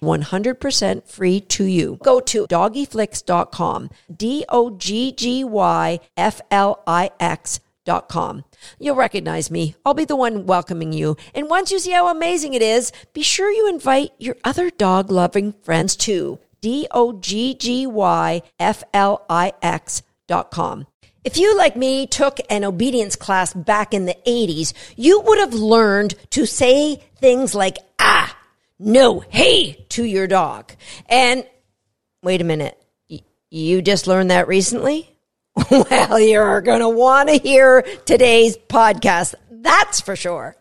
100% free to you. Go to doggyflix.com. D O G G Y F L I X.com. You'll recognize me. I'll be the one welcoming you. And once you see how amazing it is, be sure you invite your other dog loving friends too. D O G G Y F L I X.com. If you, like me, took an obedience class back in the 80s, you would have learned to say things like, ah, no, hey to your dog. And wait a minute, y- you just learned that recently? well, you're going to want to hear today's podcast. That's for sure.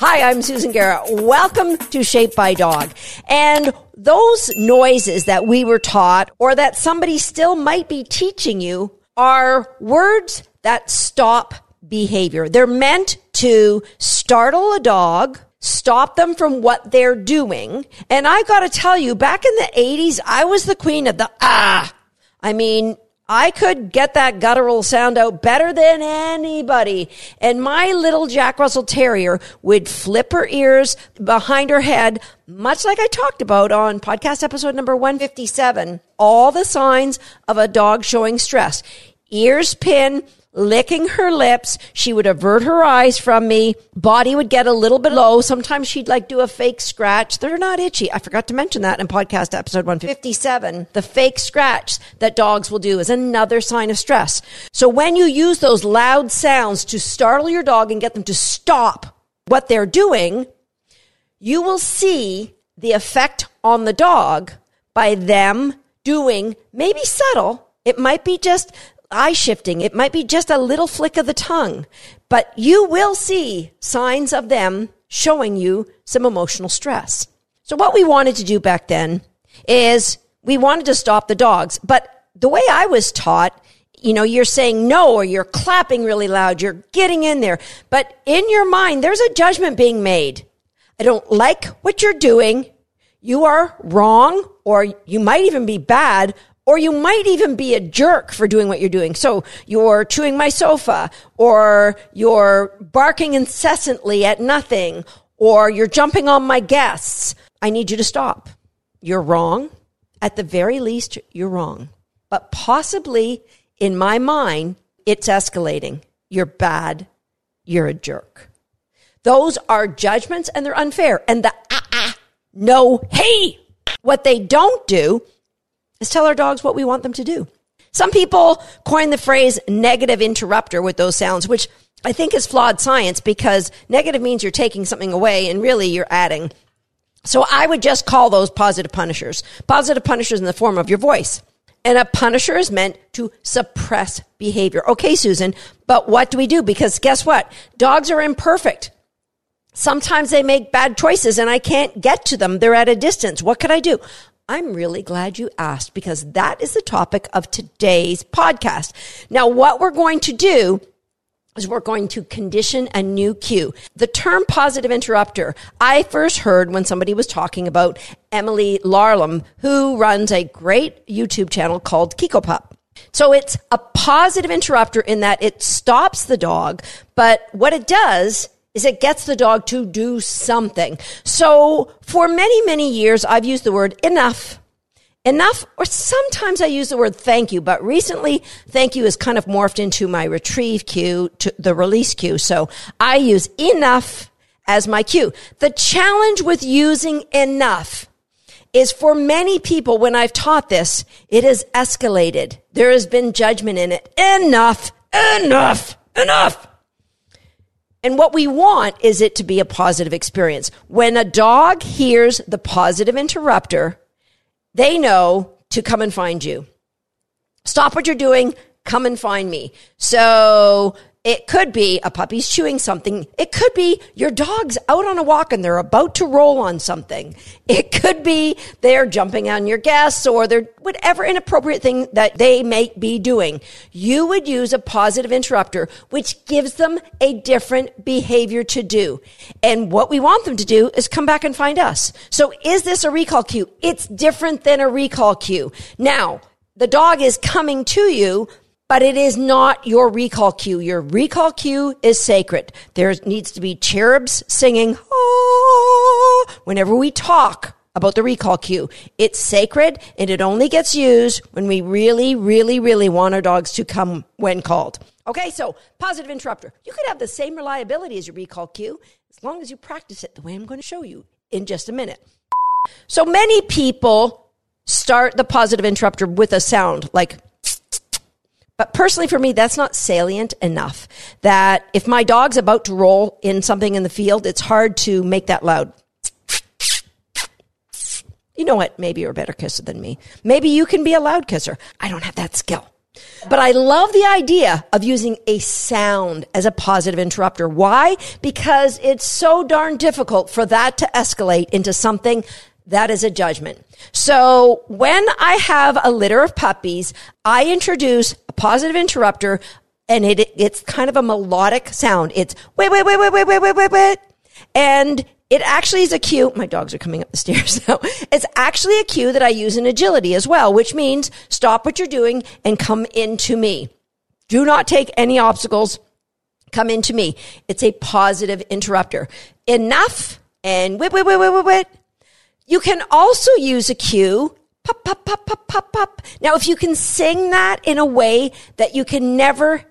Hi, I'm Susan Garrett. Welcome to Shaped by Dog. And those noises that we were taught or that somebody still might be teaching you are words that stop behavior. They're meant to startle a dog, stop them from what they're doing. And I got to tell you, back in the 80s, I was the queen of the ah. I mean, I could get that guttural sound out better than anybody. And my little Jack Russell Terrier would flip her ears behind her head, much like I talked about on podcast episode number 157. All the signs of a dog showing stress. Ears pin, licking her lips. She would avert her eyes from me. Body would get a little bit low. Sometimes she'd like do a fake scratch. They're not itchy. I forgot to mention that in podcast episode 157. The fake scratch that dogs will do is another sign of stress. So when you use those loud sounds to startle your dog and get them to stop what they're doing, you will see the effect on the dog by them doing maybe subtle. It might be just eye shifting. It might be just a little flick of the tongue, but you will see signs of them showing you some emotional stress. So what we wanted to do back then is we wanted to stop the dogs, but the way I was taught, you know, you're saying no or you're clapping really loud, you're getting in there, but in your mind, there's a judgment being made. I don't like what you're doing. You are wrong or you might even be bad or you might even be a jerk for doing what you're doing. So you're chewing my sofa, or you're barking incessantly at nothing, or you're jumping on my guests. I need you to stop. You're wrong. At the very least, you're wrong. But possibly in my mind, it's escalating. You're bad. You're a jerk. Those are judgments and they're unfair. And the ah, ah, no, hey, what they don't do is tell our dogs what we want them to do. Some people coin the phrase negative interrupter with those sounds, which I think is flawed science because negative means you're taking something away and really you're adding. So I would just call those positive punishers. Positive punishers in the form of your voice. And a punisher is meant to suppress behavior. Okay, Susan, but what do we do? Because guess what? Dogs are imperfect. Sometimes they make bad choices and I can't get to them. They're at a distance. What could I do? I'm really glad you asked because that is the topic of today's podcast. Now, what we're going to do is we're going to condition a new cue. The term positive interrupter, I first heard when somebody was talking about Emily Larlham, who runs a great YouTube channel called Kikopup. So it's a positive interrupter in that it stops the dog, but what it does is it gets the dog to do something. So for many, many years, I've used the word enough. Enough, or sometimes I use the word thank you, but recently thank you has kind of morphed into my retrieve cue to the release cue. So I use enough as my cue. The challenge with using enough is for many people, when I've taught this, it has escalated. There has been judgment in it. Enough, enough, enough. And what we want is it to be a positive experience. When a dog hears the positive interrupter, they know to come and find you. Stop what you're doing, come and find me. So it could be a puppy's chewing something. It could be your dog's out on a walk and they're about to roll on something. It could be they're jumping on your guests or they're whatever inappropriate thing that they may be doing. You would use a positive interrupter, which gives them a different behavior to do. And what we want them to do is come back and find us. So is this a recall cue? It's different than a recall cue. Now, the dog is coming to you but it is not your recall cue. Your recall cue is sacred. There needs to be cherubs singing ah, whenever we talk about the recall cue. It's sacred and it only gets used when we really, really, really want our dogs to come when called. Okay, so positive interrupter. You could have the same reliability as your recall cue as long as you practice it the way I'm going to show you in just a minute. So many people start the positive interrupter with a sound like but personally, for me, that's not salient enough that if my dog's about to roll in something in the field, it's hard to make that loud. You know what? Maybe you're a better kisser than me. Maybe you can be a loud kisser. I don't have that skill. But I love the idea of using a sound as a positive interrupter. Why? Because it's so darn difficult for that to escalate into something that is a judgment. So when I have a litter of puppies, I introduce a positive interrupter and it, it's kind of a melodic sound. It's wait, wait, wait, wait, wait, wait, wait, wait, wait. And it actually is a cue. My dogs are coming up the stairs now. It's actually a cue that I use in agility as well, which means stop what you're doing and come into me. Do not take any obstacles. Come into me. It's a positive interrupter. Enough and wait, wait, wait, wait, wait, wait. You can also use a cue. Pop, pop, pop, pop, pop, pop. Now, if you can sing that in a way that you can never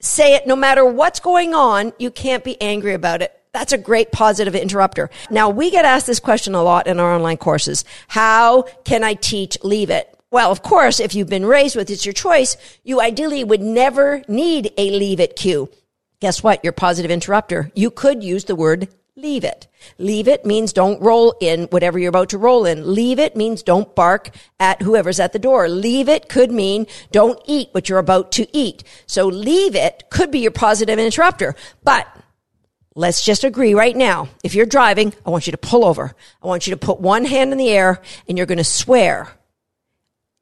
say it, no matter what's going on, you can't be angry about it. That's a great positive interrupter. Now, we get asked this question a lot in our online courses. How can I teach leave it? Well, of course, if you've been raised with it's your choice, you ideally would never need a leave it cue. Guess what? Your positive interrupter. You could use the word leave it. Leave it means don't roll in whatever you're about to roll in. Leave it means don't bark at whoever's at the door. Leave it could mean don't eat what you're about to eat. So leave it could be your positive interrupter. But let's just agree right now. If you're driving, I want you to pull over. I want you to put one hand in the air and you're going to swear.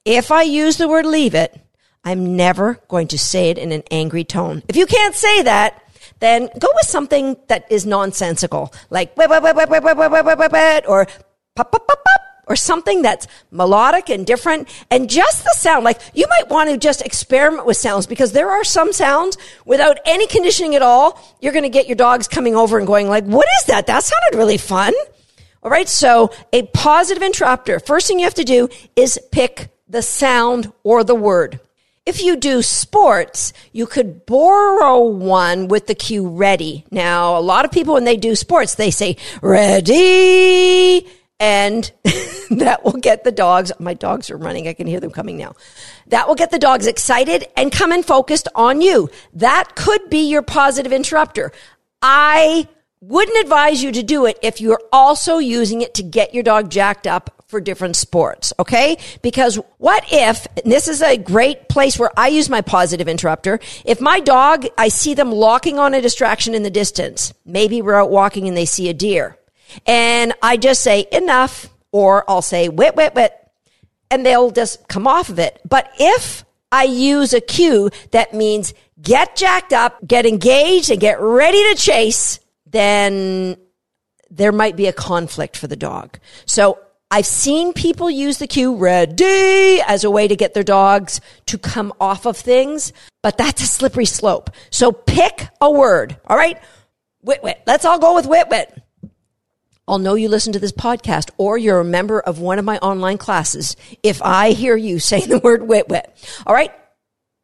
If I use the word leave it, I'm never going to say it in an angry tone. If you can't say that, then go with something that is nonsensical, like or pop, pop, pop, pop, or something that's melodic and different. And just the sound, like you might want to just experiment with sounds because there are some sounds without any conditioning at all. You're going to get your dogs coming over and going like, what is that? That sounded really fun. All right. So a positive interrupter. First thing you have to do is pick the sound or the word. If you do sports, you could borrow one with the cue ready. Now, a lot of people, when they do sports, they say ready and that will get the dogs. My dogs are running. I can hear them coming now. That will get the dogs excited and come and focused on you. That could be your positive interrupter. I wouldn't advise you to do it if you're also using it to get your dog jacked up for different sports, okay? Because what if, this is a great place where I use my positive interrupter. If my dog, I see them locking on a distraction in the distance, maybe we're out walking and they see a deer, and I just say enough, or I'll say wit, wit, wit, and they'll just come off of it. But if I use a cue that means get jacked up, get engaged, and get ready to chase, then there might be a conflict for the dog. So I've seen people use the cue ready as a way to get their dogs to come off of things, but that's a slippery slope. So pick a word. All right. Wit wit. Let's all go with wit wit. I'll know you listen to this podcast or you're a member of one of my online classes if I hear you saying the word wit wit. All right.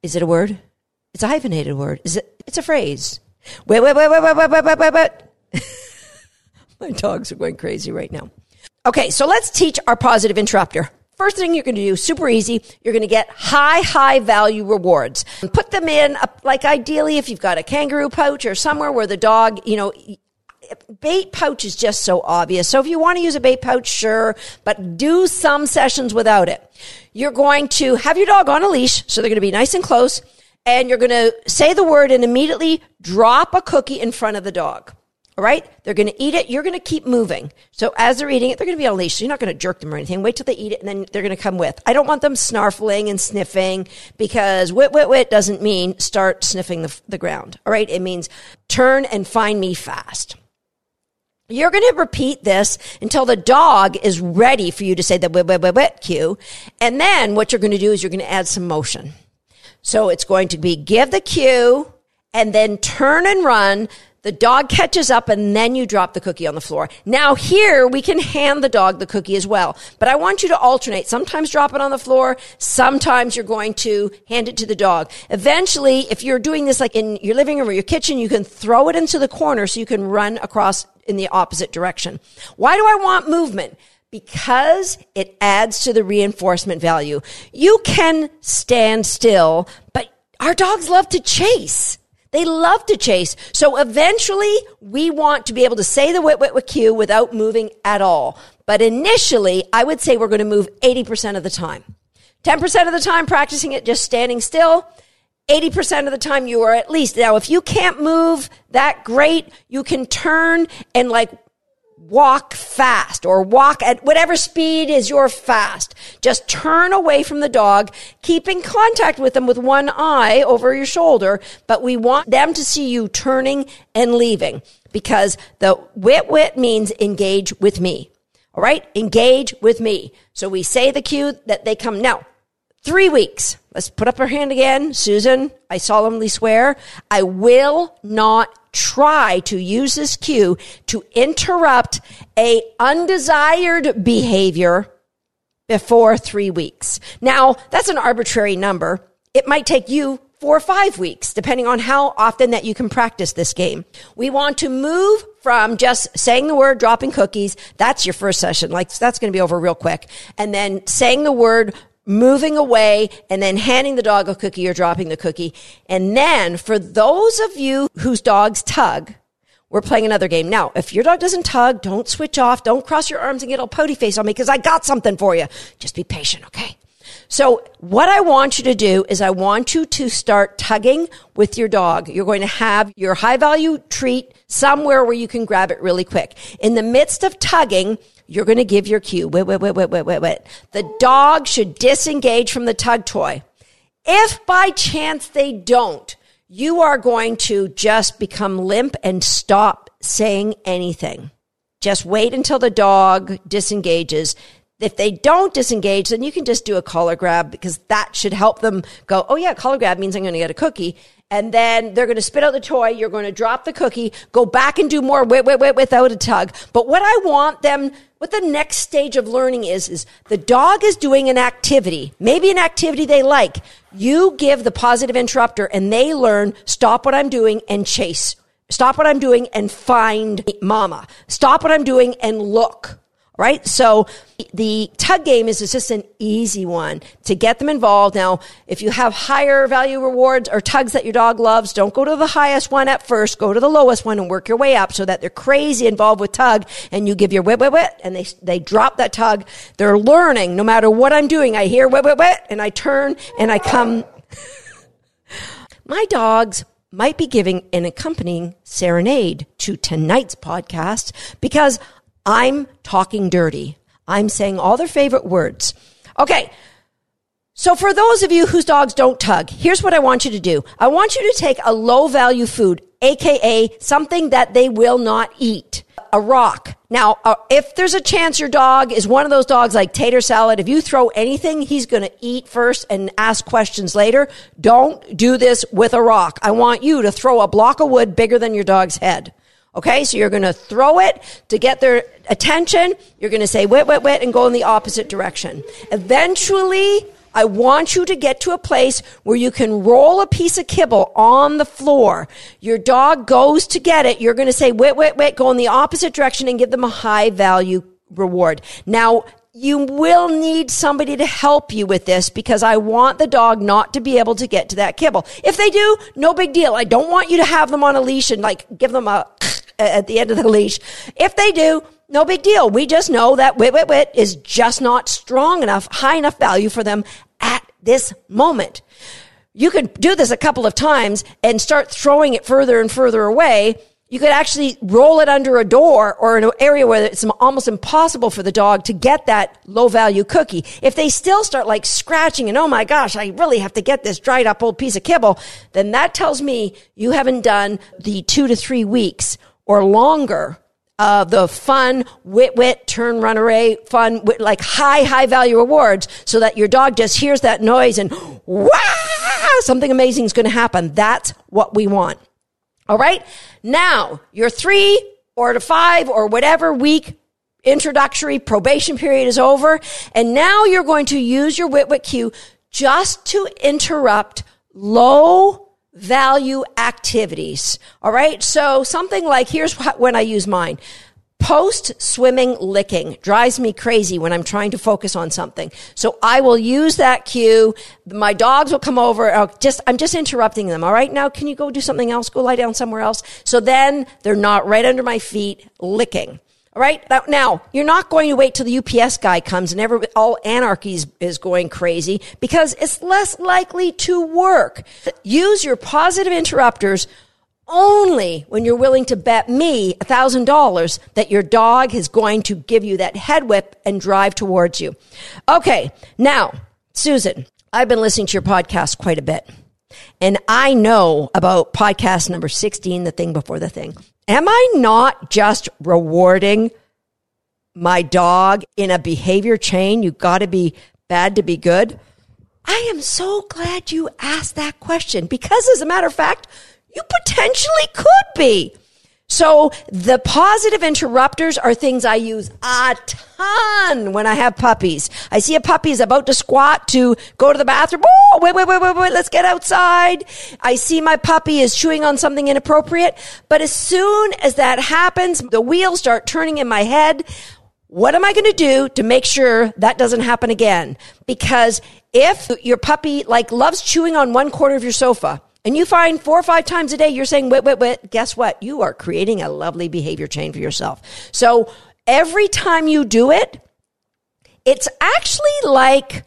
Is it a word? It's a hyphenated word. Is it? It's a phrase. Wit wit wit wit wit wit wit wit wit. my dogs are going crazy right now. Okay, so let's teach our positive interrupter. First thing you're going to do, super easy, you're going to get high, high value rewards. Put them in, a, like ideally if you've got a kangaroo pouch or somewhere where the dog, you know, bait pouch is just so obvious. So if you want to use a bait pouch, sure, but do some sessions without it. You're going to have your dog on a leash, so they're going to be nice and close and you're going to say the word and immediately drop a cookie in front of the dog. All right? They're going to eat it. You're going to keep moving. So as they're eating it, they're going to be on a leash. So you're not going to jerk them or anything. Wait till they eat it and then they're going to come with. I don't want them snarfling and sniffing because wit, wit, wit doesn't mean start sniffing the, the ground. All right? It means turn and find me fast. You're going to repeat this until the dog is ready for you to say the wit, wit, wit, wit cue. And then what you're going to do is you're going to add some motion. So it's going to be give the cue and then turn and run the dog catches up and then you drop the cookie on the floor. Now here we can hand the dog the cookie as well, but I want you to alternate. Sometimes drop it on the floor. Sometimes you're going to hand it to the dog. Eventually, if you're doing this like in your living room or your kitchen, you can throw it into the corner so you can run across in the opposite direction. Why do I want movement? because it adds to the reinforcement value. You can stand still, but our dogs love to chase. They love to chase. So eventually we want to be able to say the wit wit wit cue without moving at all. But initially, I would say we're going to move 80% of the time. 10% of the time practicing it just standing still. 80% of the time you are at least. Now, if you can't move that great, you can turn and like walk fast or walk at whatever speed is your fast. Just turn away from the dog, keep in contact with them with one eye over your shoulder, but we want them to see you turning and leaving because the wit wit means engage with me. All right? Engage with me. So we say the cue that they come. Now, three weeks. Let's put up our hand again. Susan, I solemnly swear I will not try to use this cue to interrupt a undesired behavior before three weeks. Now, that's an arbitrary number. It might take you four or five weeks, depending on how often that you can practice this game. We want to move from just saying the word, dropping cookies. That's your first session. Like, that's going to be over real quick. And then saying the word, moving away and then handing the dog a cookie or dropping the cookie. And then for those of you whose dogs tug, we're playing another game. Now, if your dog doesn't tug, don't switch off. Don't cross your arms and get all potty face on me because I got something for you. Just be patient, okay? So what I want you to do is I want you to start tugging with your dog. You're going to have your high value treat somewhere where you can grab it really quick. In the midst of tugging, you're going to give your cue. Wait, wait, wait, wait, wait, wait, wait. The dog should disengage from the tug toy. If by chance they don't, you are going to just become limp and stop saying anything. Just wait until the dog disengages. If they don't disengage, then you can just do a collar grab because that should help them go, oh yeah, collar grab means I'm going to get a cookie and then they're going to spit out the toy. You're going to drop the cookie, go back and do more wait, wait, wait, without a tug. But what I want them, what the next stage of learning is, is the dog is doing an activity, maybe an activity they like. You give the positive interrupter and they learn, stop what I'm doing and chase. Stop what I'm doing and find mama. Stop what I'm doing and look right? So the tug game is just an easy one to get them involved. Now, if you have higher value rewards or tugs that your dog loves, don't go to the highest one at first. Go to the lowest one and work your way up so that they're crazy involved with tug and you give your wit, wit, wit and they, they drop that tug. They're learning no matter what I'm doing. I hear wit, wit, wit and I turn and I come. My dogs might be giving an accompanying serenade to tonight's podcast because I'm talking dirty. I'm saying all their favorite words. Okay. So for those of you whose dogs don't tug, here's what I want you to do. I want you to take a low value food, aka something that they will not eat. A rock. Now, uh, if there's a chance your dog is one of those dogs like tater salad, if you throw anything, he's going to eat first and ask questions later. Don't do this with a rock. I want you to throw a block of wood bigger than your dog's head. Okay, so you're going to throw it to get their attention. You're going to say wit, wit, wit, and go in the opposite direction. Eventually, I want you to get to a place where you can roll a piece of kibble on the floor. Your dog goes to get it. You're going to say wit, wit, wit, go in the opposite direction and give them a high value reward. Now, you will need somebody to help you with this because I want the dog not to be able to get to that kibble. If they do, no big deal. I don't want you to have them on a leash and like give them a at the end of the leash. If they do, no big deal. We just know that wit wit wit is just not strong enough, high enough value for them at this moment. you could do this a couple of times and start throwing it further and further away. You could actually roll it under a door or an area where it's almost impossible for the dog to get that low value cookie. If they still start like scratching and, oh my gosh, I really have to get this dried up old piece of kibble, then that tells me you haven't done the two to three weeks or longer uh, the fun, wit wit, turn, run away, fun, wit, like high, high value awards so that your dog just hears that noise and wow, something amazing is going to happen. That's what we want. All right. Now your three or to five or whatever week introductory probation period is over. And now you're going to use your wit wit cue just to interrupt low value activities. All right. So something like here's what, when I use mine. Post swimming licking drives me crazy when I'm trying to focus on something. So I will use that cue. My dogs will come over. I'll just, I'm just interrupting them. All right. Now, can you go do something else? Go lie down somewhere else. So then they're not right under my feet licking. Right. Now, you're not going to wait till the UPS guy comes and every, all anarchy is going crazy because it's less likely to work. Use your positive interrupters only when you're willing to bet me $1,000 that your dog is going to give you that head whip and drive towards you. Okay. Now, Susan, I've been listening to your podcast quite a bit. And I know about podcast number 16, the thing before the thing. Am I not just rewarding my dog in a behavior chain? You got to be bad to be good. I am so glad you asked that question because, as a matter of fact, you potentially could be. So the positive interrupters are things I use a ton when I have puppies. I see a puppy is about to squat to go to the bathroom. Oh, wait, wait, wait, wait, wait. Let's get outside. I see my puppy is chewing on something inappropriate. But as soon as that happens, the wheels start turning in my head. What am I going to do to make sure that doesn't happen again? Because if your puppy like loves chewing on one corner of your sofa, and you find four or five times a day you're saying wait wait wait guess what you are creating a lovely behavior chain for yourself so every time you do it it's actually like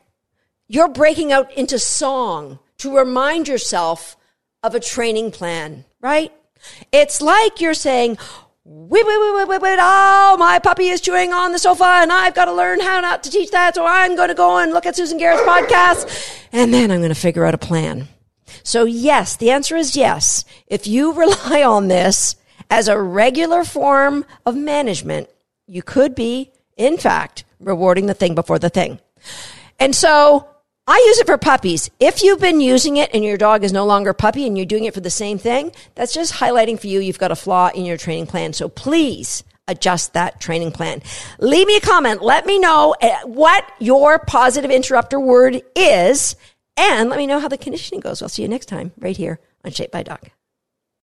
you're breaking out into song to remind yourself of a training plan right it's like you're saying wait, wait, wait, wait, wait, wait. Oh, my puppy is chewing on the sofa and I've got to learn how not to teach that. So I'm going to go and look at Susan Garrett's podcast and then I'm going to figure out a plan. So yes, the answer is yes. If you rely on this as a regular form of management, you could be, in fact, rewarding the thing before the thing. And so I use it for puppies. If you've been using it and your dog is no longer puppy and you're doing it for the same thing, that's just highlighting for you you've got a flaw in your training plan. So please adjust that training plan. Leave me a comment. Let me know eh, what your positive interrupter word is and let me know how the conditioning goes. I'll see you next time right here on Shaped by Dog.